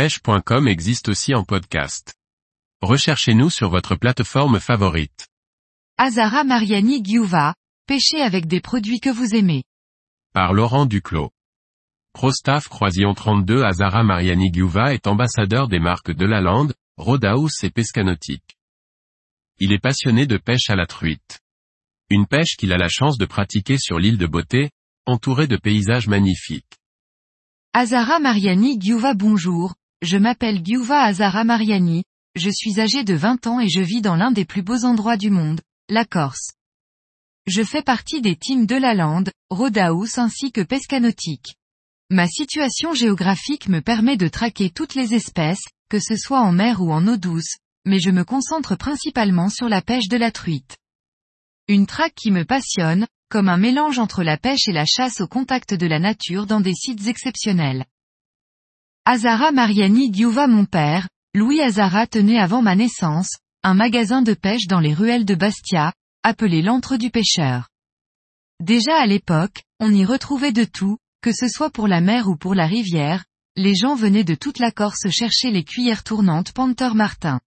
pêche.com existe aussi en podcast. Recherchez-nous sur votre plateforme favorite. Azara Mariani Giuva, pêchez avec des produits que vous aimez. Par Laurent Duclos. Prostaff Croisillon 32 Azara Mariani Giuva est ambassadeur des marques de la Lande, Rodaus et Pescanautique. Il est passionné de pêche à la truite. Une pêche qu'il a la chance de pratiquer sur l'île de Beauté, entourée de paysages magnifiques. Azara Mariani Giuva bonjour, je m'appelle Giuva Azara Mariani, je suis âgé de 20 ans et je vis dans l'un des plus beaux endroits du monde, la Corse. Je fais partie des teams de la Lande, Rodaus ainsi que Pescanautique. Ma situation géographique me permet de traquer toutes les espèces, que ce soit en mer ou en eau douce, mais je me concentre principalement sur la pêche de la truite. Une traque qui me passionne, comme un mélange entre la pêche et la chasse au contact de la nature dans des sites exceptionnels. Azara Mariani Giuva mon père, Louis Azara tenait avant ma naissance, un magasin de pêche dans les ruelles de Bastia, appelé l'antre du pêcheur. Déjà à l'époque, on y retrouvait de tout, que ce soit pour la mer ou pour la rivière, les gens venaient de toute la Corse chercher les cuillères tournantes Panther Martin.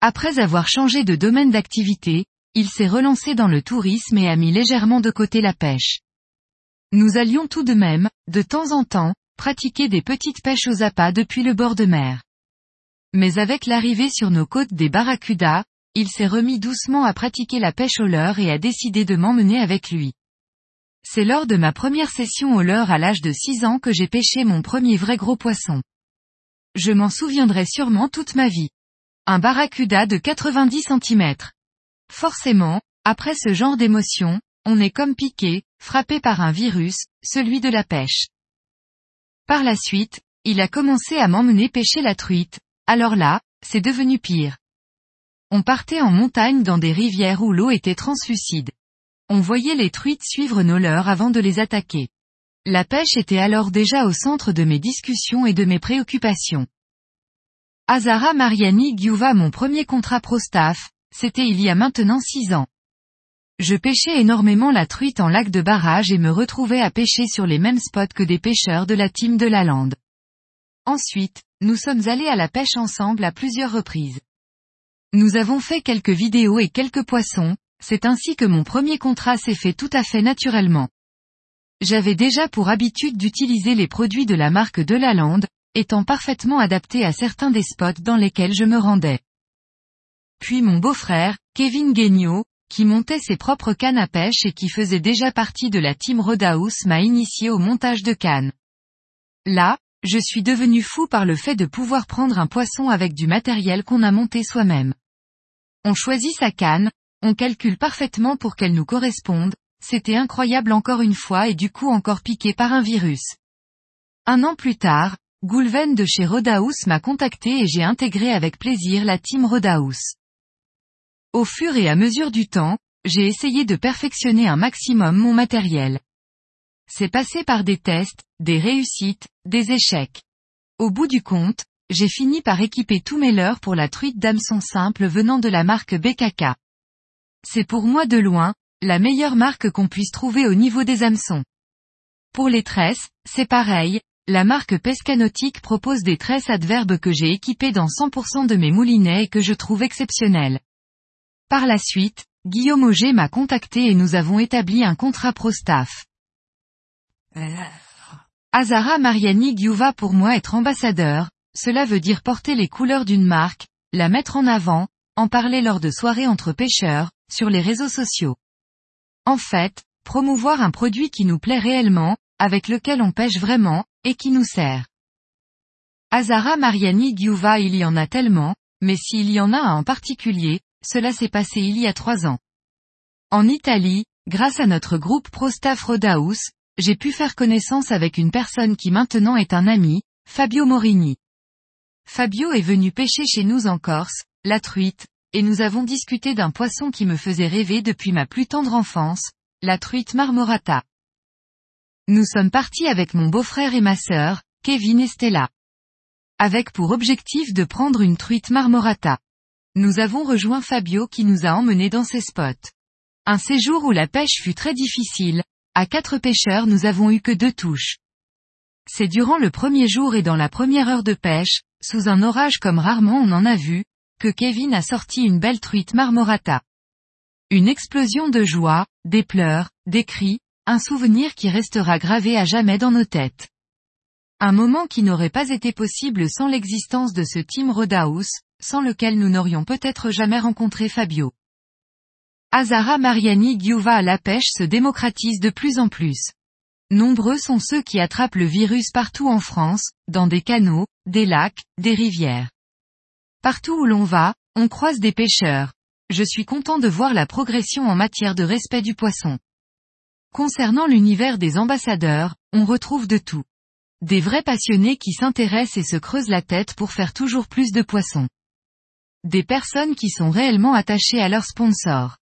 Après avoir changé de domaine d'activité, il s'est relancé dans le tourisme et a mis légèrement de côté la pêche. Nous allions tout de même, de temps en temps, pratiquer des petites pêches aux appâts depuis le bord de mer. Mais avec l'arrivée sur nos côtes des barracudas, il s'est remis doucement à pratiquer la pêche au leurre et a décidé de m'emmener avec lui. C'est lors de ma première session au leurre à l'âge de 6 ans que j'ai pêché mon premier vrai gros poisson. Je m'en souviendrai sûrement toute ma vie. Un barracuda de 90 cm. Forcément, après ce genre d'émotion, on est comme piqué, frappé par un virus, celui de la pêche. Par la suite, il a commencé à m'emmener pêcher la truite, alors là, c'est devenu pire. On partait en montagne dans des rivières où l'eau était translucide. On voyait les truites suivre nos leurs avant de les attaquer. La pêche était alors déjà au centre de mes discussions et de mes préoccupations. Azara Mariani Giuva mon premier contrat pro staff, c'était il y a maintenant six ans. Je pêchais énormément la truite en lac de barrage et me retrouvais à pêcher sur les mêmes spots que des pêcheurs de la team de la lande. Ensuite, nous sommes allés à la pêche ensemble à plusieurs reprises. Nous avons fait quelques vidéos et quelques poissons, c'est ainsi que mon premier contrat s'est fait tout à fait naturellement. J'avais déjà pour habitude d'utiliser les produits de la marque de la lande, étant parfaitement adapté à certains des spots dans lesquels je me rendais. Puis mon beau-frère, Kevin Guignot, qui montait ses propres cannes à pêche et qui faisait déjà partie de la team Rodaus m'a initié au montage de cannes. Là, je suis devenu fou par le fait de pouvoir prendre un poisson avec du matériel qu'on a monté soi-même. On choisit sa canne, on calcule parfaitement pour qu'elle nous corresponde, c'était incroyable encore une fois et du coup encore piqué par un virus. Un an plus tard, Goulven de chez Rodaus m'a contacté et j'ai intégré avec plaisir la team Rodaus. Au fur et à mesure du temps, j'ai essayé de perfectionner un maximum mon matériel. C'est passé par des tests, des réussites, des échecs. Au bout du compte, j'ai fini par équiper tous mes leurres pour la truite d'hameçon simple venant de la marque BKK. C'est pour moi de loin, la meilleure marque qu'on puisse trouver au niveau des hameçons. Pour les tresses, c'est pareil, la marque Pescanautique propose des tresses adverbes que j'ai équipées dans 100% de mes moulinets et que je trouve exceptionnelles. Par la suite, Guillaume Auger m'a contacté et nous avons établi un contrat pro staff. Azara Mariani Giuva pour moi être ambassadeur, cela veut dire porter les couleurs d'une marque, la mettre en avant, en parler lors de soirées entre pêcheurs, sur les réseaux sociaux. En fait, promouvoir un produit qui nous plaît réellement, avec lequel on pêche vraiment, et qui nous sert. Azara Mariani Giuva il y en a tellement, mais s'il y en a un en particulier, cela s'est passé il y a trois ans. En Italie, grâce à notre groupe ProStaff Rodaus, j'ai pu faire connaissance avec une personne qui maintenant est un ami, Fabio Morini. Fabio est venu pêcher chez nous en Corse, la truite, et nous avons discuté d'un poisson qui me faisait rêver depuis ma plus tendre enfance, la truite marmorata. Nous sommes partis avec mon beau-frère et ma sœur, Kevin et Stella. Avec pour objectif de prendre une truite marmorata. Nous avons rejoint Fabio qui nous a emmenés dans ses spots. Un séjour où la pêche fut très difficile, à quatre pêcheurs nous avons eu que deux touches. C'est durant le premier jour et dans la première heure de pêche, sous un orage comme rarement on en a vu, que Kevin a sorti une belle truite marmorata. Une explosion de joie, des pleurs, des cris, un souvenir qui restera gravé à jamais dans nos têtes. Un moment qui n'aurait pas été possible sans l'existence de ce Team Rodaus, sans lequel nous n'aurions peut-être jamais rencontré Fabio. Azara Mariani Giuva à la pêche se démocratise de plus en plus. Nombreux sont ceux qui attrapent le virus partout en France, dans des canaux, des lacs, des rivières. Partout où l'on va, on croise des pêcheurs. Je suis content de voir la progression en matière de respect du poisson. Concernant l'univers des ambassadeurs, on retrouve de tout. Des vrais passionnés qui s'intéressent et se creusent la tête pour faire toujours plus de poissons. Des personnes qui sont réellement attachées à leurs sponsors.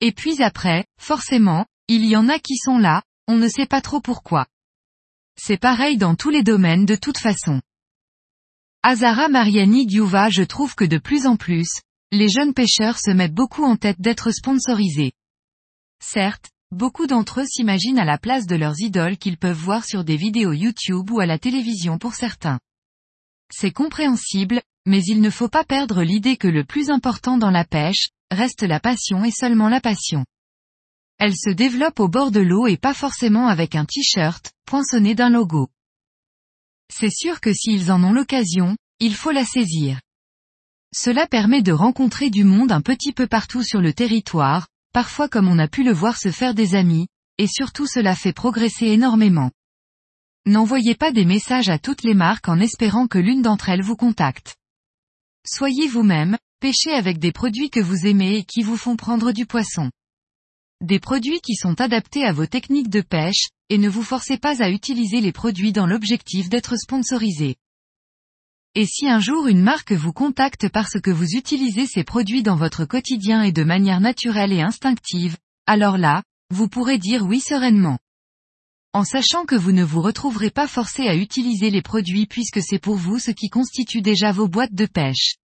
Et puis après, forcément, il y en a qui sont là, on ne sait pas trop pourquoi. C'est pareil dans tous les domaines de toute façon. Azara Mariani Giuva je trouve que de plus en plus, les jeunes pêcheurs se mettent beaucoup en tête d'être sponsorisés. Certes, Beaucoup d'entre eux s'imaginent à la place de leurs idoles qu'ils peuvent voir sur des vidéos YouTube ou à la télévision pour certains. C'est compréhensible, mais il ne faut pas perdre l'idée que le plus important dans la pêche, reste la passion et seulement la passion. Elle se développe au bord de l'eau et pas forcément avec un t-shirt, poinçonné d'un logo. C'est sûr que s'ils en ont l'occasion, il faut la saisir. Cela permet de rencontrer du monde un petit peu partout sur le territoire, parfois comme on a pu le voir se faire des amis, et surtout cela fait progresser énormément. N'envoyez pas des messages à toutes les marques en espérant que l'une d'entre elles vous contacte. Soyez vous-même, pêchez avec des produits que vous aimez et qui vous font prendre du poisson. Des produits qui sont adaptés à vos techniques de pêche, et ne vous forcez pas à utiliser les produits dans l'objectif d'être sponsorisé. Et si un jour une marque vous contacte parce que vous utilisez ces produits dans votre quotidien et de manière naturelle et instinctive, alors là, vous pourrez dire oui sereinement. En sachant que vous ne vous retrouverez pas forcé à utiliser les produits puisque c'est pour vous ce qui constitue déjà vos boîtes de pêche.